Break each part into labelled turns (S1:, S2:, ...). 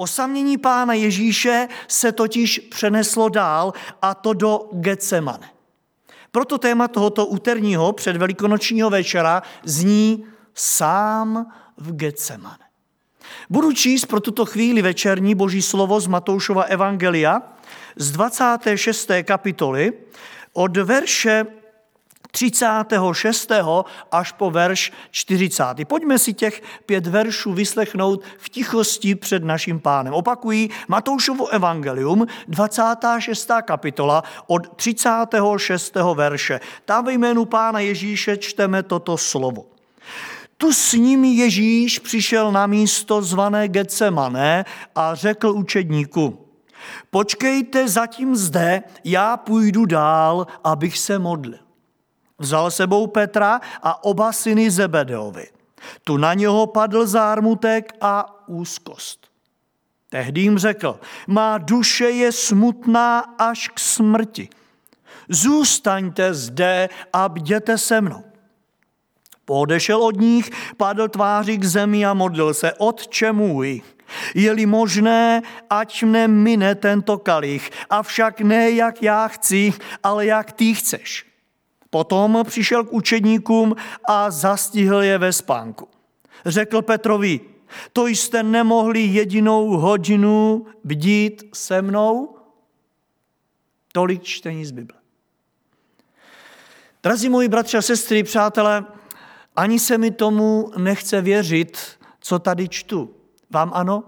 S1: Osamění pána Ježíše se totiž přeneslo dál a to do Getsemane. Proto téma tohoto úterního předvelikonočního večera zní sám v Getsemane. Budu číst pro tuto chvíli večerní boží slovo z Matoušova Evangelia z 26. kapitoly od verše 36. až po verš 40. Pojďme si těch pět veršů vyslechnout v tichosti před naším pánem. Opakují Matoušovo evangelium, 26. kapitola od 36. verše. Tam ve jménu pána Ježíše čteme toto slovo. Tu s nimi Ježíš přišel na místo zvané Getsemane a řekl učedníku, počkejte zatím zde, já půjdu dál, abych se modlil. Vzal sebou Petra a oba syny Zebedeovi. Tu na něho padl zármutek a úzkost. Tehdy jim řekl, má duše je smutná až k smrti. Zůstaňte zde a bděte se mnou. Podešel od nich, padl tváří k zemi a modlil se, Otče můj, je-li možné, ať mne mine tento kalich, avšak ne jak já chci, ale jak ty chceš. Potom přišel k učedníkům a zastihl je ve spánku. Řekl Petrovi, to jste nemohli jedinou hodinu bdít se mnou? Tolik čtení z Bible. Drazí moji bratři a sestry, přátelé, ani se mi tomu nechce věřit, co tady čtu. Vám ano?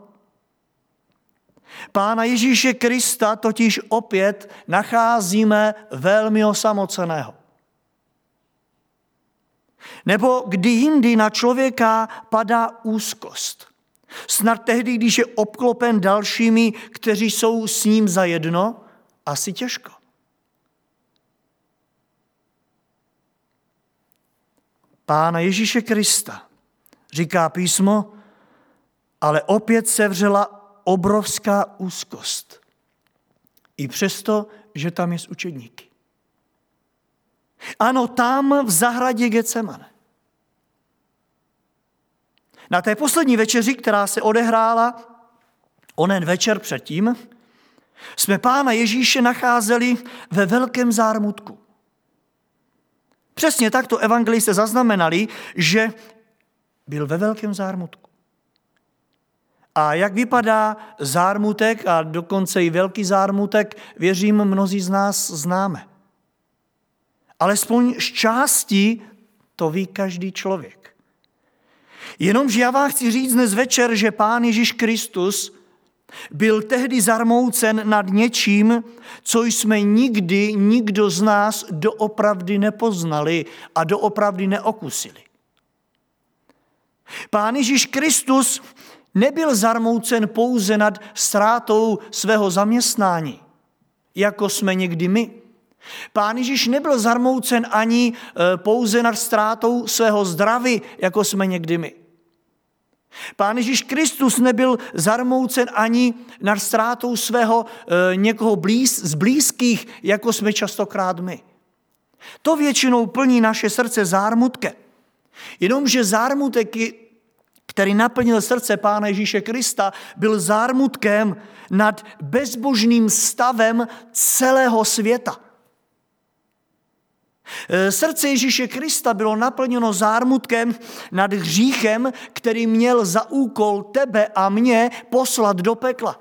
S1: Pána Ježíše Krista totiž opět nacházíme velmi osamoceného. Nebo kdy jindy na člověka padá úzkost. Snad tehdy, když je obklopen dalšími, kteří jsou s ním zajedno, asi těžko. Pána Ježíše Krista, říká písmo, ale opět se vřela obrovská úzkost. I přesto, že tam je s učedníky. Ano, tam v zahradě Getsemane. Na té poslední večeři, která se odehrála onen večer předtím, jsme pána Ježíše nacházeli ve velkém zármutku. Přesně takto evangelisté zaznamenali, že byl ve velkém zármutku. A jak vypadá zármutek a dokonce i velký zármutek, věřím, mnozí z nás známe. Alespoň z části to ví každý člověk. Jenomže já vám chci říct dnes večer, že Pán Ježíš Kristus byl tehdy zarmoucen nad něčím, co jsme nikdy, nikdo z nás doopravdy nepoznali a doopravdy neokusili. Pán Ježíš Kristus nebyl zarmoucen pouze nad ztrátou svého zaměstnání, jako jsme někdy my. Pán Ježíš nebyl zarmoucen ani e, pouze nad ztrátou svého zdraví, jako jsme někdy my. Pán Ježíš Kristus nebyl zarmoucen ani nad ztrátou svého e, někoho blíz, z blízkých, jako jsme častokrát my. To většinou plní naše srdce zármutke. Jenomže zármutek, který naplnil srdce Pána Ježíše Krista, byl zármutkem nad bezbožným stavem celého světa. E, srdce Ježíše Krista bylo naplněno zármutkem nad hříchem, který měl za úkol tebe a mě poslat do pekla.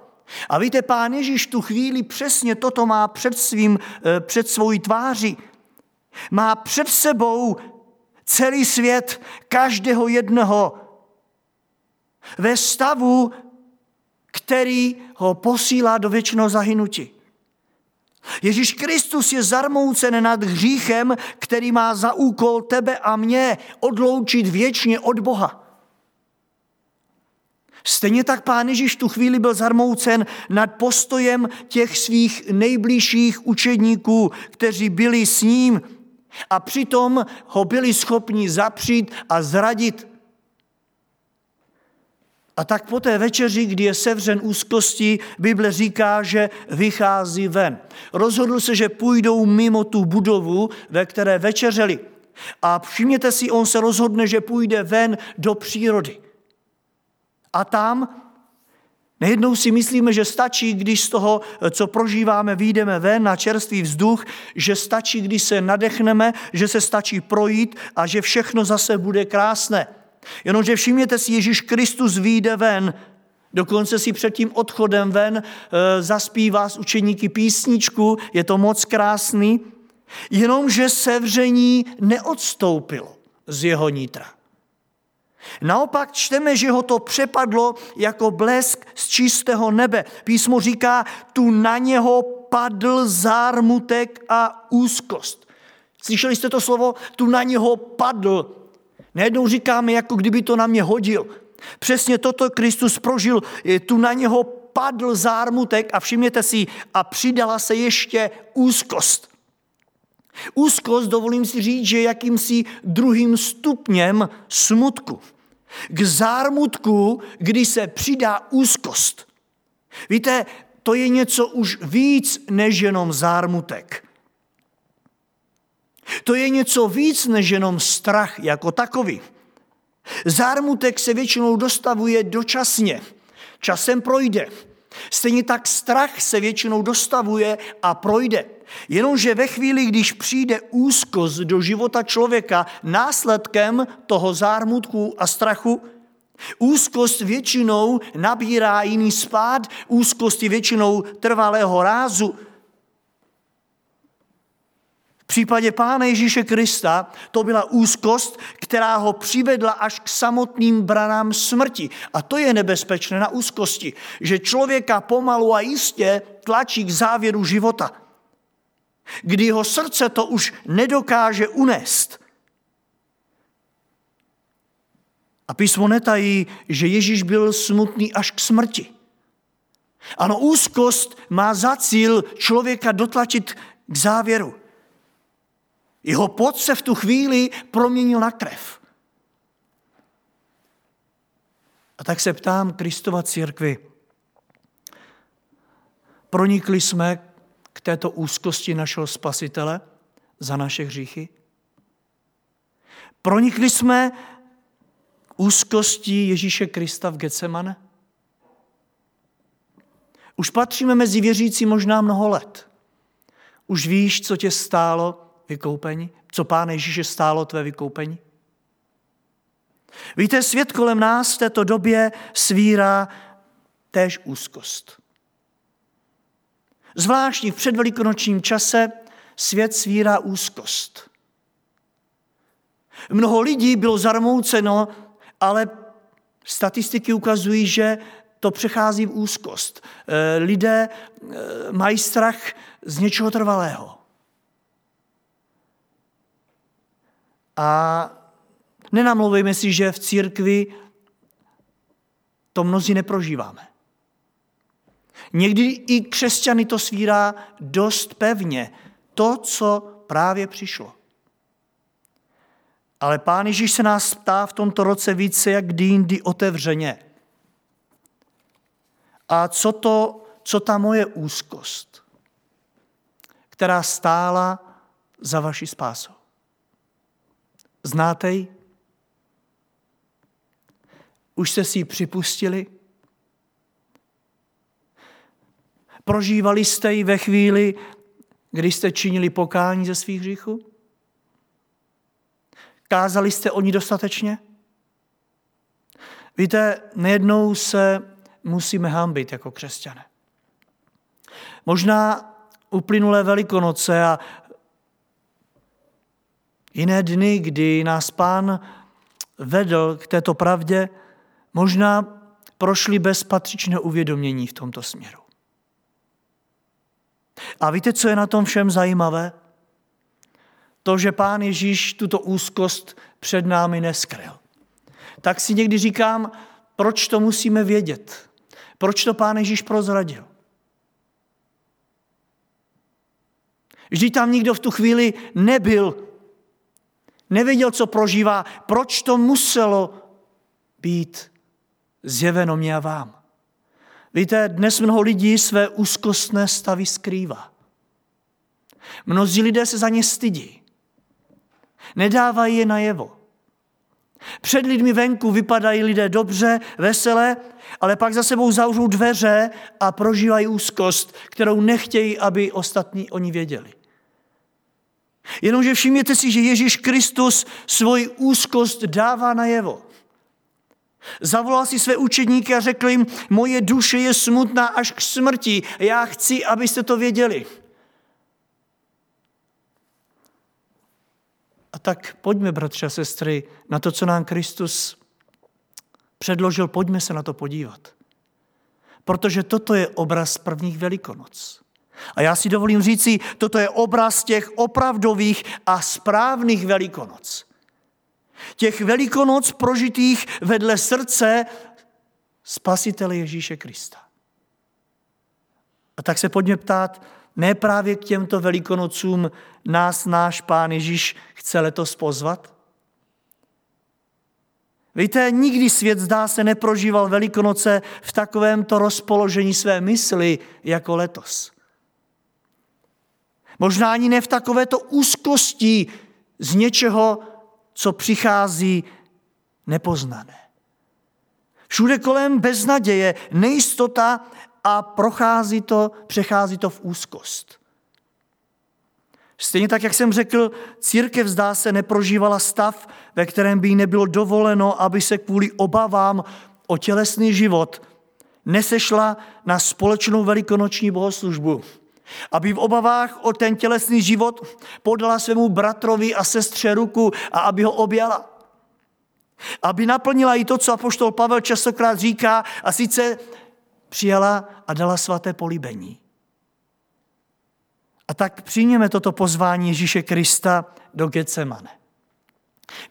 S1: A víte, pán Ježíš tu chvíli přesně toto má před, svým, e, před svojí tváří. Má před sebou celý svět, každého jednoho ve stavu, který ho posílá do věčného zahynutí. Ježíš Kristus je zarmoucen nad hříchem, který má za úkol tebe a mě odloučit věčně od Boha. Stejně tak pán Ježíš tu chvíli byl zarmoucen nad postojem těch svých nejbližších učedníků, kteří byli s ním a přitom ho byli schopni zapřít a zradit. A tak po té večeři, kdy je sevřen úzkosti, Bible říká, že vychází ven. Rozhodl se, že půjdou mimo tu budovu, ve které večeřeli. A všimněte si, on se rozhodne, že půjde ven do přírody. A tam Nejednou si myslíme, že stačí, když z toho, co prožíváme, výjdeme ven na čerstvý vzduch, že stačí, když se nadechneme, že se stačí projít a že všechno zase bude krásné. Jenomže všimněte si, Ježíš Kristus výjde ven, dokonce si před tím odchodem ven e, zaspívá s učeníky písničku, je to moc krásný, jenomže sevření neodstoupilo z jeho nitra. Naopak čteme, že ho to přepadlo jako blesk z čistého nebe. Písmo říká, tu na něho padl zármutek a úzkost. Slyšeli jste to slovo? Tu na něho padl. Nejednou říkáme, jako kdyby to na mě hodil. Přesně toto Kristus prožil. Tu na něho padl zármutek a všimněte si, a přidala se ještě úzkost. Úzkost, dovolím si říct, že jakýmsi druhým stupněm smutku. K zármutku, kdy se přidá úzkost. Víte, to je něco už víc než jenom zármutek. To je něco víc než jenom strach jako takový. Zármutek se většinou dostavuje dočasně. Časem projde. Stejně tak strach se většinou dostavuje a projde. Jenomže ve chvíli, když přijde úzkost do života člověka následkem toho zármutku a strachu, úzkost většinou nabírá jiný spád, úzkost je většinou trvalého rázu, případě Pána Ježíše Krista to byla úzkost, která ho přivedla až k samotným branám smrti. A to je nebezpečné na úzkosti, že člověka pomalu a jistě tlačí k závěru života, kdy jeho srdce to už nedokáže unést. A písmo netají, že Ježíš byl smutný až k smrti. Ano, úzkost má za cíl člověka dotlačit k závěru. Jeho pot se v tu chvíli proměnil na krev. A tak se ptám Kristova církvy. Pronikli jsme k této úzkosti našeho spasitele za naše hříchy? Pronikli jsme k úzkosti Ježíše Krista v Getsemane? Už patříme mezi věřící možná mnoho let. Už víš, co tě stálo vykoupení? Co Pán Ježíše stálo tvé vykoupení? Víte, svět kolem nás v této době svírá též úzkost. Zvláštně v předvelikonočním čase svět svírá úzkost. Mnoho lidí bylo zarmouceno, ale statistiky ukazují, že to přechází v úzkost. Eh, lidé eh, mají strach z něčeho trvalého. A nenamlouvejme si, že v církvi to mnozí neprožíváme. Někdy i křesťany to svírá dost pevně. To, co právě přišlo. Ale Pán Ježíš se nás ptá v tomto roce více jak kdy jindy otevřeně. A co to, co ta moje úzkost, která stála za vaši spásou? Znáte ji? Už jste si ji připustili? Prožívali jste ji ve chvíli, kdy jste činili pokání ze svých hříchů? Kázali jste o ní dostatečně? Víte, nejednou se musíme hambit jako křesťané. Možná uplynulé velikonoce a Jiné dny, kdy nás pán vedl k této pravdě, možná prošli bez patřičného uvědomění v tomto směru. A víte, co je na tom všem zajímavé? To, že pán Ježíš tuto úzkost před námi neskryl. Tak si někdy říkám, proč to musíme vědět? Proč to pán Ježíš prozradil? Vždyť tam nikdo v tu chvíli nebyl, nevěděl, co prožívá, proč to muselo být zjeveno mě a vám. Víte, dnes mnoho lidí své úzkostné stavy skrývá. Mnozí lidé se za ně stydí. Nedávají je najevo. Před lidmi venku vypadají lidé dobře, veselé, ale pak za sebou zavřou dveře a prožívají úzkost, kterou nechtějí, aby ostatní oni věděli. Jenomže všimněte si, že Ježíš Kristus svoji úzkost dává najevo. Zavolal si své učedníky a řekl jim, moje duše je smutná až k smrti. Já chci, abyste to věděli. A tak pojďme, bratři a sestry, na to, co nám Kristus předložil, pojďme se na to podívat. Protože toto je obraz prvních velikonoc. A já si dovolím říci, toto je obraz těch opravdových a správných velikonoc. Těch velikonoc prožitých vedle srdce spasitele Ježíše Krista. A tak se pojďme ptát, ne právě k těmto velikonocům nás náš Pán Ježíš chce letos pozvat? Víte, nikdy svět zdá se neprožíval Velikonoce v takovémto rozpoložení své mysli jako letos. Možná ani ne v takovéto úzkosti z něčeho, co přichází nepoznané. Všude kolem beznaděje, nejistota a prochází to, přechází to v úzkost. Stejně tak, jak jsem řekl, církev zdá se neprožívala stav, ve kterém by jí nebylo dovoleno, aby se kvůli obavám o tělesný život nesešla na společnou velikonoční bohoslužbu. Aby v obavách o ten tělesný život podala svému bratrovi a sestře ruku a aby ho objala. Aby naplnila i to, co apoštol Pavel častokrát říká, a sice přijala a dala svaté políbení. A tak přijměme toto pozvání Ježíše Krista do Getsemane.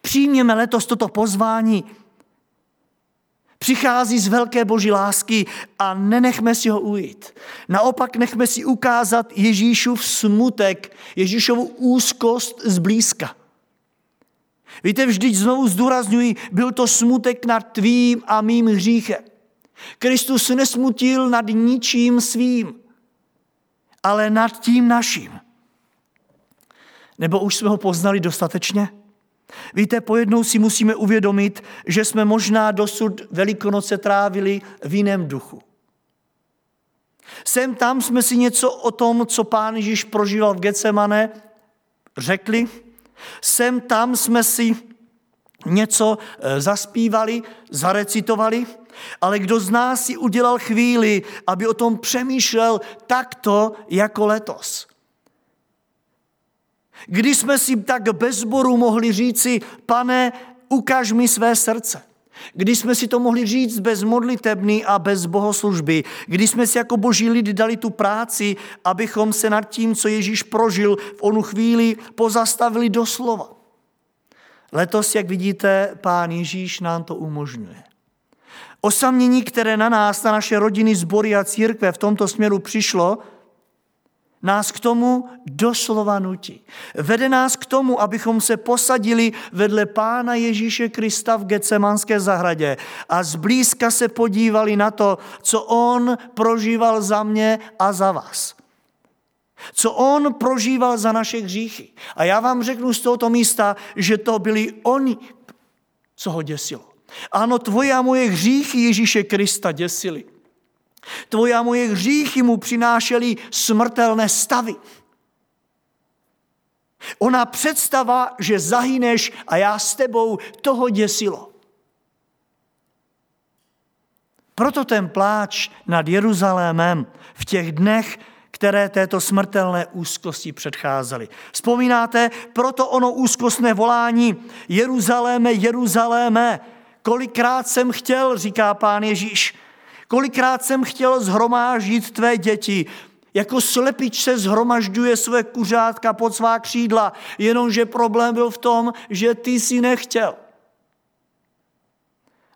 S1: Přijměme letos toto pozvání. Přichází z velké boží lásky a nenechme si ho ujít. Naopak nechme si ukázat Ježíšův smutek, Ježíšovu úzkost zblízka. Víte, vždyť znovu zdůrazňuji, byl to smutek nad tvým a mým hříchem. Kristus nesmutil nad ničím svým ale nad tím naším. Nebo už jsme ho poznali dostatečně? Víte, pojednou si musíme uvědomit, že jsme možná dosud Velikonoce trávili v jiném duchu. Sem tam jsme si něco o tom, co pán Ježíš prožíval v Getsemane, řekli. Sem tam jsme si něco eh, zaspívali, zarecitovali, ale kdo z nás si udělal chvíli, aby o tom přemýšlel takto jako letos? Kdy jsme si tak bez boru mohli říci, pane, ukaž mi své srdce. Kdy jsme si to mohli říct bez modlitebny a bez bohoslužby. Kdy jsme si jako boží lidi dali tu práci, abychom se nad tím, co Ježíš prožil v onu chvíli, pozastavili doslova. Letos, jak vidíte, pán Ježíš nám to umožňuje. Osamění, které na nás, na naše rodiny, sbory a církve v tomto směru přišlo, nás k tomu doslova nutí. Vede nás k tomu, abychom se posadili vedle Pána Ježíše Krista v Getsemanské zahradě a zblízka se podívali na to, co On prožíval za mě a za vás. Co On prožíval za naše hříchy. A já vám řeknu z tohoto místa, že to byli oni, co ho děsilo. Ano, tvoje a moje hříchy Ježíše Krista děsily. Tvoje a moje hříchy mu přinášely smrtelné stavy. Ona představa, že zahyneš a já s tebou, toho děsilo. Proto ten pláč nad Jeruzalémem v těch dnech, které této smrtelné úzkosti předcházely. Vzpomínáte, proto ono úzkostné volání Jeruzaléme, Jeruzaléme, Kolikrát jsem chtěl, říká pán Ježíš, kolikrát jsem chtěl zhromáždit tvé děti, jako slepič se zhromažďuje své kuřátka pod svá křídla, jenomže problém byl v tom, že ty si nechtěl.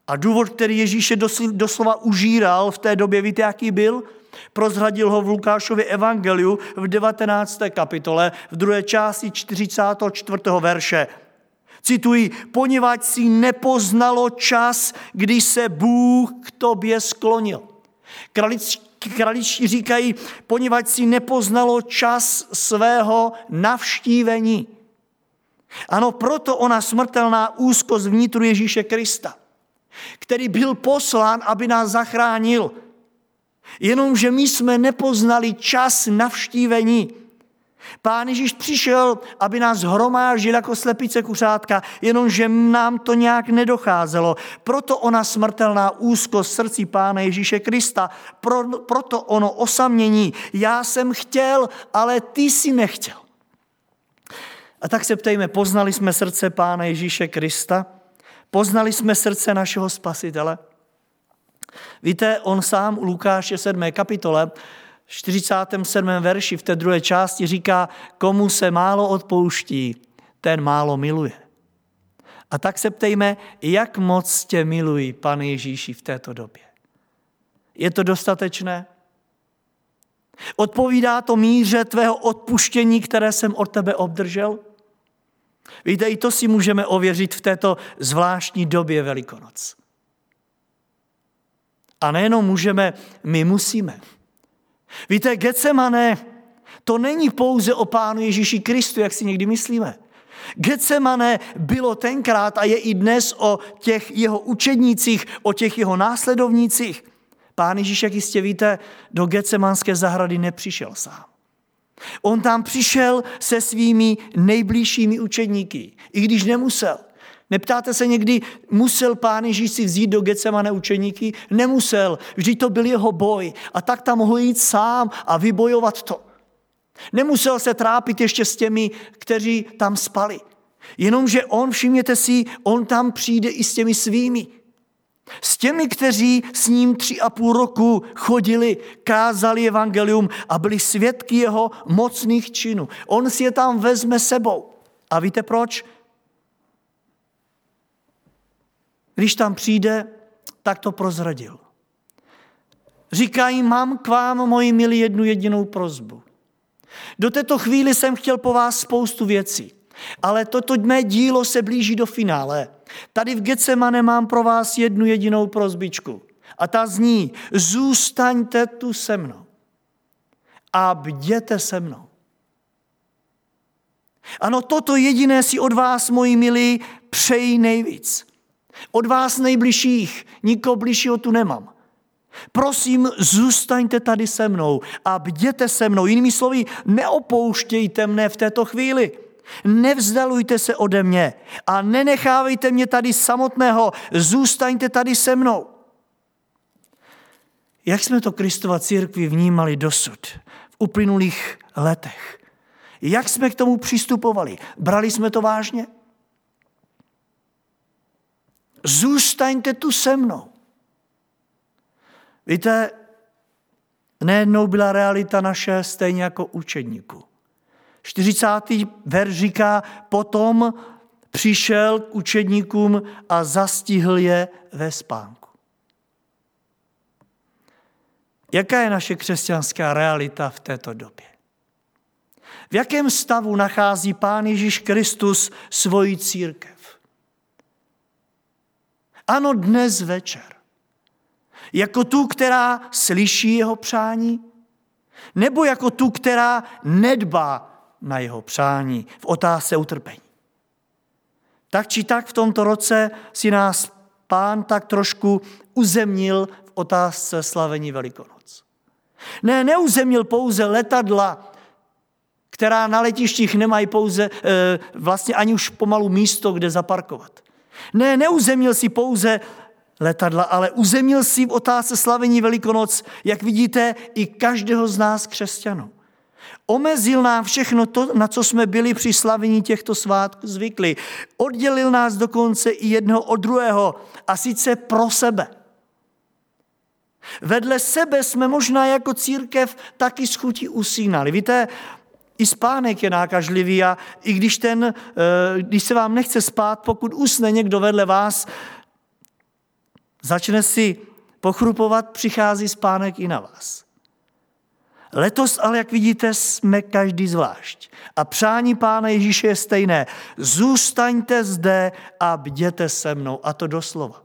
S1: A důvod, který Ježíše doslova užíral v té době, víte, jaký byl? Prozradil ho v Lukášově evangeliu v 19. kapitole, v druhé části 44. verše. Cituji, poněvadž si nepoznalo čas, kdy se Bůh k tobě sklonil. Kraličtí říkají, poněvadž si nepoznalo čas svého navštívení. Ano, proto ona smrtelná úzkost vnitru Ježíše Krista, který byl poslán, aby nás zachránil. Jenomže my jsme nepoznali čas navštívení. Pán Ježíš přišel, aby nás hromážil jako slepice kuřátka, jenomže nám to nějak nedocházelo. Proto ona smrtelná úzkost srdcí Pána Ježíše Krista, pro, proto ono osamění. Já jsem chtěl, ale ty si nechtěl. A tak se ptejme, poznali jsme srdce Pána Ježíše Krista? Poznali jsme srdce našeho Spasitele? Víte, on sám u Lukáše 7. kapitole 47. verši v té druhé části říká, komu se málo odpouští, ten málo miluje. A tak se ptejme, jak moc tě milují, pane Ježíši, v této době. Je to dostatečné? Odpovídá to míře tvého odpuštění, které jsem od tebe obdržel? Víte, i to si můžeme ověřit v této zvláštní době Velikonoc. A nejenom můžeme, my musíme. Víte, Getsemane, to není pouze o Pánu Ježíši Kristu, jak si někdy myslíme. Getsemane bylo tenkrát a je i dnes o těch jeho učednících, o těch jeho následovnících. Pán Ježíš, jak jistě víte, do Getsemanské zahrady nepřišel sám. On tam přišel se svými nejbližšími učedníky, i když nemusel. Neptáte se někdy, musel pán Ježíš si vzít do Getsemane učeníky? Nemusel, vždyť to byl jeho boj. A tak tam mohl jít sám a vybojovat to. Nemusel se trápit ještě s těmi, kteří tam spali. Jenomže on, všimněte si, on tam přijde i s těmi svými. S těmi, kteří s ním tři a půl roku chodili, kázali evangelium a byli svědky jeho mocných činů. On si je tam vezme sebou. A víte proč? Když tam přijde, tak to prozradil. Říkají, mám k vám, moji milí, jednu jedinou prozbu. Do této chvíli jsem chtěl po vás spoustu věcí, ale toto mé dílo se blíží do finále. Tady v Getsemane mám pro vás jednu jedinou prozbičku. A ta zní, zůstaňte tu se mnou a bděte se mnou. Ano, toto jediné si od vás, moji milí, přeji nejvíc. Od vás nejbližších, nikoho bližšího tu nemám. Prosím, zůstaňte tady se mnou a bděte se mnou. Jinými slovy, neopouštějte mne v této chvíli. Nevzdalujte se ode mě a nenechávejte mě tady samotného. Zůstaňte tady se mnou. Jak jsme to Kristova církvi vnímali dosud v uplynulých letech? Jak jsme k tomu přistupovali? Brali jsme to vážně? Zůstaňte tu se mnou. Víte, nejednou byla realita naše stejně jako učedníků. 40. verš říká, potom přišel k učedníkům a zastihl je ve spánku. Jaká je naše křesťanská realita v této době? V jakém stavu nachází Pán Ježíš Kristus svoji církev? Ano, dnes večer. Jako tu, která slyší jeho přání, nebo jako tu, která nedbá na jeho přání v otázce utrpení. Tak či tak v tomto roce si nás pán tak trošku uzemnil v otázce slavení Velikonoc. Ne, neuzemnil pouze letadla, která na letištích nemají pouze e, vlastně ani už pomalu místo, kde zaparkovat. Ne, neuzemil si pouze letadla, ale uzemil si v otázce slavení Velikonoc, jak vidíte, i každého z nás křesťanů. Omezil nám všechno to, na co jsme byli při slavení těchto svátků zvykli. Oddělil nás dokonce i jednoho od druhého, a sice pro sebe. Vedle sebe jsme možná jako církev taky schutí usínali. Víte, i spánek je nákažlivý a i když, ten, eh, když se vám nechce spát, pokud usne někdo vedle vás, začne si pochrupovat, přichází spánek i na vás. Letos ale, jak vidíte, jsme každý zvlášť. A přání Pána Ježíše je stejné. Zůstaňte zde a bděte se mnou. A to doslova.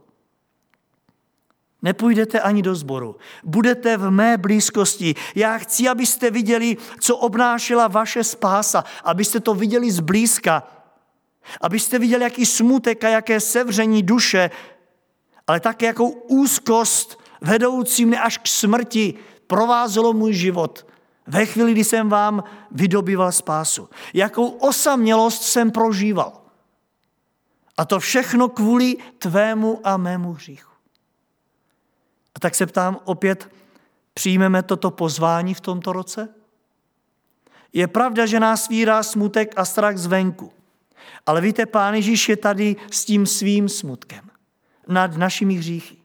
S1: Nepůjdete ani do sboru. Budete v mé blízkosti. Já chci, abyste viděli, co obnášela vaše spása, abyste to viděli zblízka. Abyste viděli, jaký smutek a jaké sevření duše, ale také jakou úzkost vedoucí mne až k smrti provázelo můj život ve chvíli, kdy jsem vám vydobýval spásu. Jakou osamělost jsem prožíval. A to všechno kvůli tvému a mému hříchu. A tak se ptám opět, přijmeme toto pozvání v tomto roce? Je pravda, že nás vírá smutek a strach zvenku. Ale víte, Pán Ježíš je tady s tím svým smutkem nad našimi hříchy.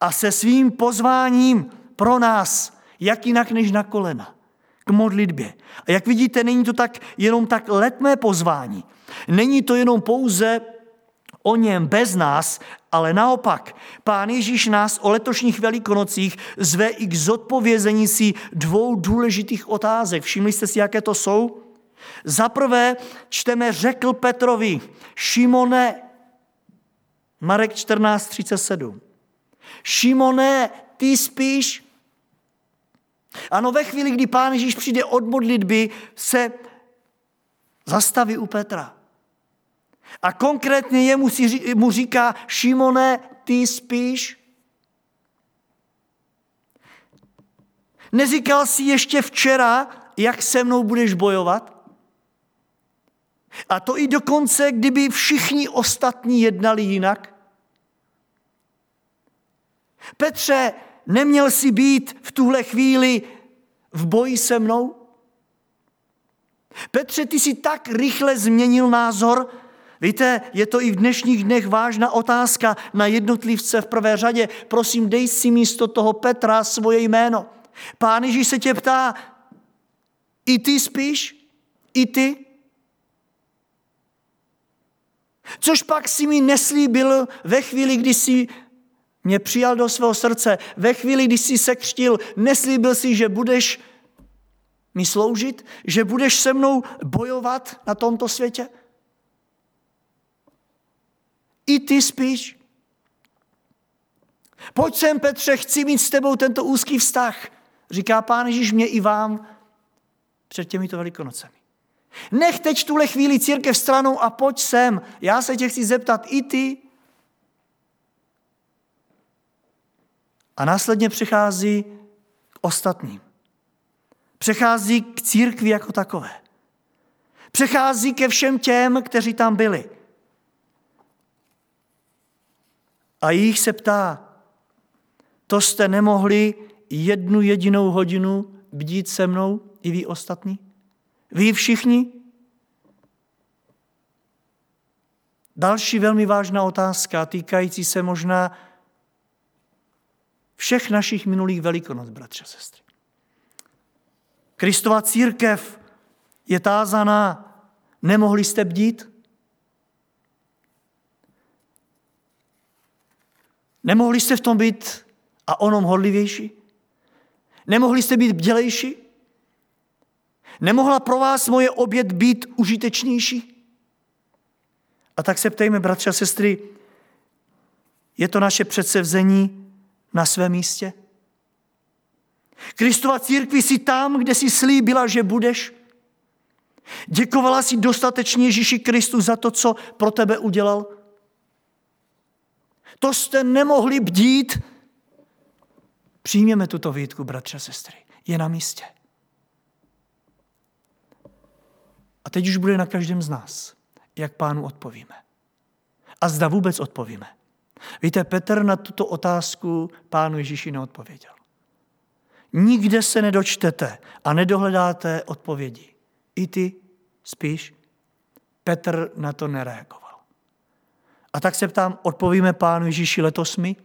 S1: A se svým pozváním pro nás, jak jinak než na kolena, k modlitbě. A jak vidíte, není to tak jenom tak letmé pozvání. Není to jenom pouze o něm bez nás, ale naopak, Pán Ježíš nás o letošních velikonocích zve i k zodpovězení si dvou důležitých otázek. Všimli jste si, jaké to jsou? Za prvé čteme, řekl Petrovi, Šimone, Marek 14.37. Šimone, ty spíš? Ano, ve chvíli, kdy Pán Ježíš přijde od modlitby, se zastaví u Petra. A konkrétně jemu si, mu říká, Šimone, ty spíš? Neříkal si ještě včera, jak se mnou budeš bojovat? A to i dokonce, kdyby všichni ostatní jednali jinak? Petře, neměl si být v tuhle chvíli v boji se mnou? Petře, ty si tak rychle změnil názor, Víte, je to i v dnešních dnech vážná otázka na jednotlivce v prvé řadě. Prosím, dej si místo toho Petra svoje jméno. Pán Ježíš se tě ptá, i ty spíš? I ty? Což pak si mi neslíbil ve chvíli, kdy jsi mě přijal do svého srdce, ve chvíli, kdy jsi se křtil, neslíbil si, že budeš mi sloužit, že budeš se mnou bojovat na tomto světě? I ty spíš? Pojď sem, Petře, chci mít s tebou tento úzký vztah. Říká pán Ježíš mě i vám před těmito velikonocemi. Nech teď tuhle chvíli církev stranou a pojď sem. Já se tě chci zeptat, i ty? A následně přechází k ostatním. Přechází k církvi jako takové. Přechází ke všem těm, kteří tam byli. A jich se ptá, to jste nemohli jednu jedinou hodinu bdít se mnou i vy ostatní? Vy všichni? Další velmi vážná otázka, týkající se možná všech našich minulých velikonoc, bratře a sestry. Kristova církev je tázaná, nemohli jste bdít? Nemohli jste v tom být a onom hodlivější? Nemohli jste být bdělejší? Nemohla pro vás moje oběd být užitečnější? A tak se ptejme, bratři a sestry, je to naše předsevzení na svém místě? Kristova církvi si tam, kde si slíbila, že budeš? Děkovala si dostatečně Ježíši Kristu za to, co pro tebe udělal? To jste nemohli bdít. Přijměme tuto výtku, bratře a sestry. Je na místě. A teď už bude na každém z nás, jak pánu odpovíme. A zda vůbec odpovíme. Víte, Petr na tuto otázku pánu Ježíši neodpověděl. Nikde se nedočtete a nedohledáte odpovědi. I ty spíš. Petr na to nereagoval. A tak se ptám, odpovíme Pánu Ježíši letos my?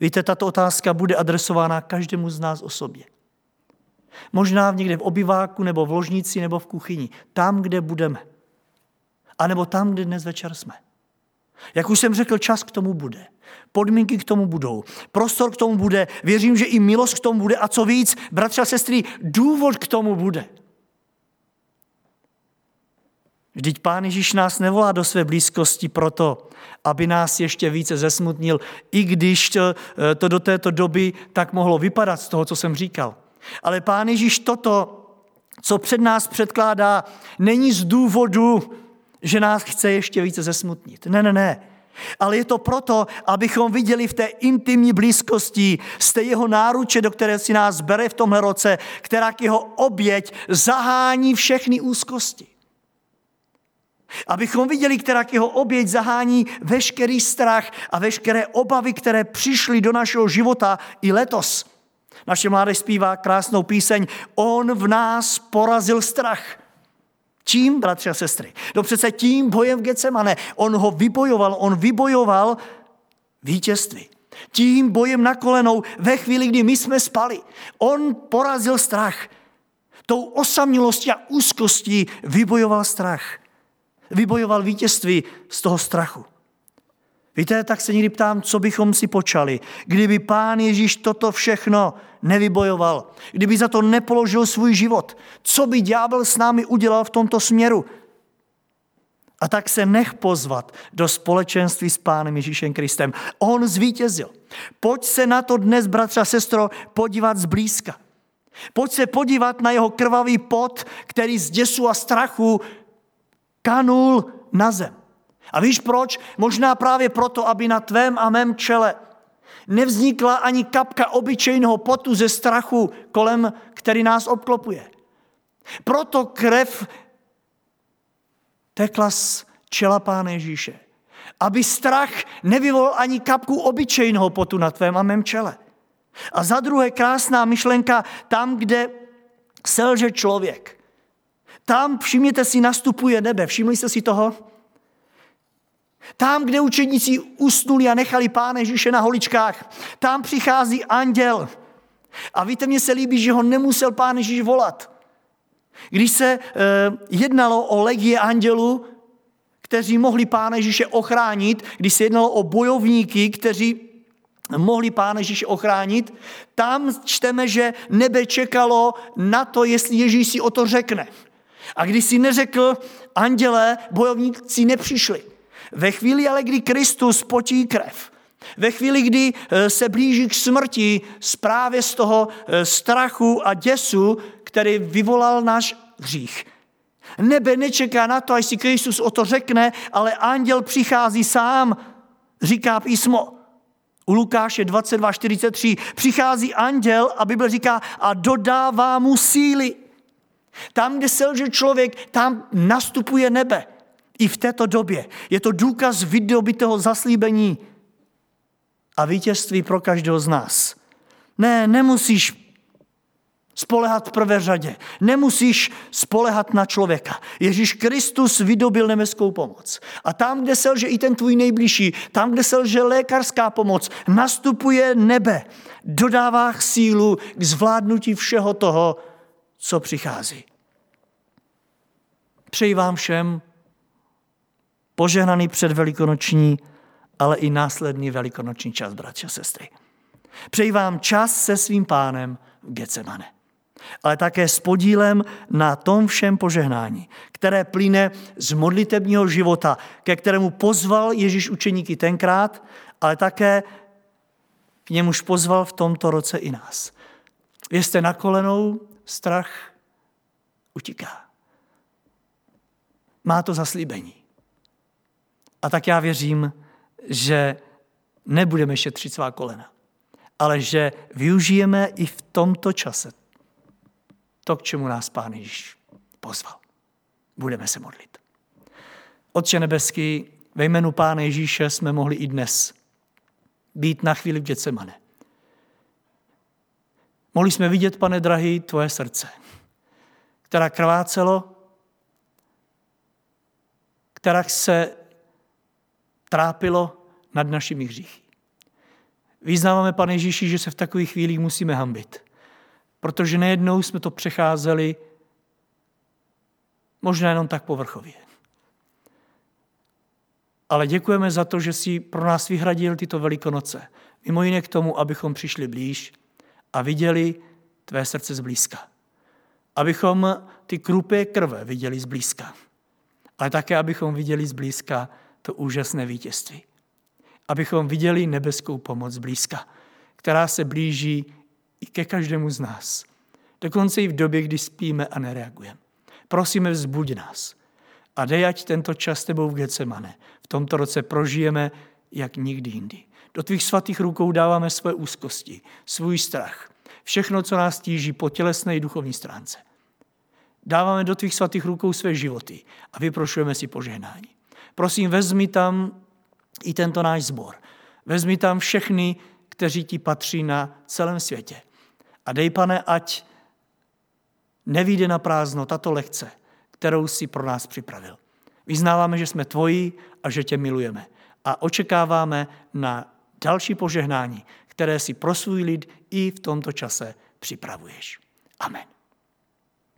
S1: Víte, tato otázka bude adresována každému z nás osobě. Možná někde v obyváku, nebo v ložnici, nebo v kuchyni. Tam, kde budeme. A nebo tam, kde dnes večer jsme. Jak už jsem řekl, čas k tomu bude. Podmínky k tomu budou. Prostor k tomu bude. Věřím, že i milost k tomu bude. A co víc, bratři a sestry, důvod k tomu bude. Vždyť Pán Ježíš nás nevolá do své blízkosti proto, aby nás ještě více zesmutnil, i když to, to do této doby tak mohlo vypadat z toho, co jsem říkal. Ale Pán Ježíš toto, co před nás předkládá, není z důvodu, že nás chce ještě více zesmutnit. Ne, ne, ne. Ale je to proto, abychom viděli v té intimní blízkosti z té jeho náruče, do které si nás bere v tomhle roce, která k jeho oběť zahání všechny úzkosti. Abychom viděli, která jeho oběť zahání veškerý strach a veškeré obavy, které přišly do našeho života i letos. Naše mládež zpívá krásnou píseň On v nás porazil strach. Čím, bratři a sestry? No přece tím bojem v Getsemane. On ho vybojoval, on vybojoval vítězství. Tím bojem na kolenou ve chvíli, kdy my jsme spali. On porazil strach. Tou osamělostí a úzkostí vybojoval strach. Vybojoval vítězství z toho strachu. Víte, tak se někdy ptám, co bychom si počali, kdyby pán Ježíš toto všechno nevybojoval, kdyby za to nepoložil svůj život. Co by ďábel s námi udělal v tomto směru? A tak se nech pozvat do společenství s Pánem Ježíšem Kristem. On zvítězil. Pojď se na to dnes, bratře a sestro, podívat zblízka. Pojď se podívat na jeho krvavý pot, který z děsu a strachu kanul na zem. A víš proč? Možná právě proto, aby na tvém a mém čele nevznikla ani kapka obyčejného potu ze strachu, kolem který nás obklopuje. Proto krev tekla z čela Pána Ježíše. Aby strach nevyvolal ani kapku obyčejného potu na tvém a mém čele. A za druhé krásná myšlenka, tam, kde selže člověk. Tam, všimněte si, nastupuje nebe. Všimli jste si toho? Tam, kde učedníci usnuli a nechali Pána Ježíše na holičkách, tam přichází anděl. A víte, mně se líbí, že ho nemusel Pán Ježíš volat. Když se e, jednalo o legie andělů, kteří mohli Pána Ježíše ochránit, když se jednalo o bojovníky, kteří mohli Pána Ježíše ochránit, tam čteme, že nebe čekalo na to, jestli Ježíš si o to řekne. A když si neřekl, andělé, bojovníci nepřišli. Ve chvíli ale, kdy Kristus potí krev, ve chvíli, kdy eh, se blíží k smrti právě z toho eh, strachu a děsu, který vyvolal náš hřích. Nebe nečeká na to, až si Kristus o to řekne, ale anděl přichází sám, říká písmo. U Lukáše 22.43 přichází anděl a Bible říká a dodává mu síly. Tam, kde selže člověk, tam nastupuje nebe. I v této době. Je to důkaz vydobitého zaslíbení a vítězství pro každého z nás. Ne, nemusíš spolehat v prvé řadě. Nemusíš spolehat na člověka. Ježíš Kristus vydobil nebeskou pomoc. A tam, kde selže i ten tvůj nejbližší, tam, kde selže lékařská pomoc, nastupuje nebe. Dodává sílu k zvládnutí všeho toho, co přichází. Přeji vám všem požehnaný předvelikonoční, ale i následný velikonoční čas, bratři a sestry. Přeji vám čas se svým pánem v Getsemane, ale také s podílem na tom všem požehnání, které plyne z modlitebního života, ke kterému pozval Ježíš učeníky tenkrát, ale také k němuž pozval v tomto roce i nás. Vězte na kolenou, strach utíká. Má to zaslíbení. A tak já věřím, že nebudeme šetřit svá kolena, ale že využijeme i v tomto čase to, k čemu nás Pán Ježíš pozval. Budeme se modlit. Otče nebeský, ve jménu Pána Ježíše jsme mohli i dnes být na chvíli v Děcemane. Mohli jsme vidět, pane drahý, tvoje srdce, která krvácelo, která se trápilo nad našimi hříchy. Vyznáváme, pane Ježíši, že se v takových chvílích musíme hambit, protože nejednou jsme to přecházeli možná jenom tak povrchově. Ale děkujeme za to, že jsi pro nás vyhradil tyto velikonoce. Mimo jiné k tomu, abychom přišli blíž a viděli tvé srdce zblízka. Abychom ty krupé krve viděli zblízka. Ale také, abychom viděli zblízka to úžasné vítězství. Abychom viděli nebeskou pomoc blízka, která se blíží i ke každému z nás. Dokonce i v době, kdy spíme a nereagujeme. Prosíme, vzbuď nás, A dej, ať tento čas tebou v Getsemane v tomto roce prožijeme jak nikdy jindy. Do tvých svatých rukou dáváme své úzkosti, svůj strach, všechno, co nás tíží po tělesné i duchovní stránce. Dáváme do tvých svatých rukou své životy a vyprošujeme si požehnání. Prosím, vezmi tam i tento náš zbor. Vezmi tam všechny, kteří ti patří na celém světě. A dej, pane, ať nevíde na prázdno tato lekce, kterou si pro nás připravil. Vyznáváme, že jsme tvoji a že tě milujeme. A očekáváme na další požehnání, které si pro svůj lid i v tomto čase připravuješ. Amen.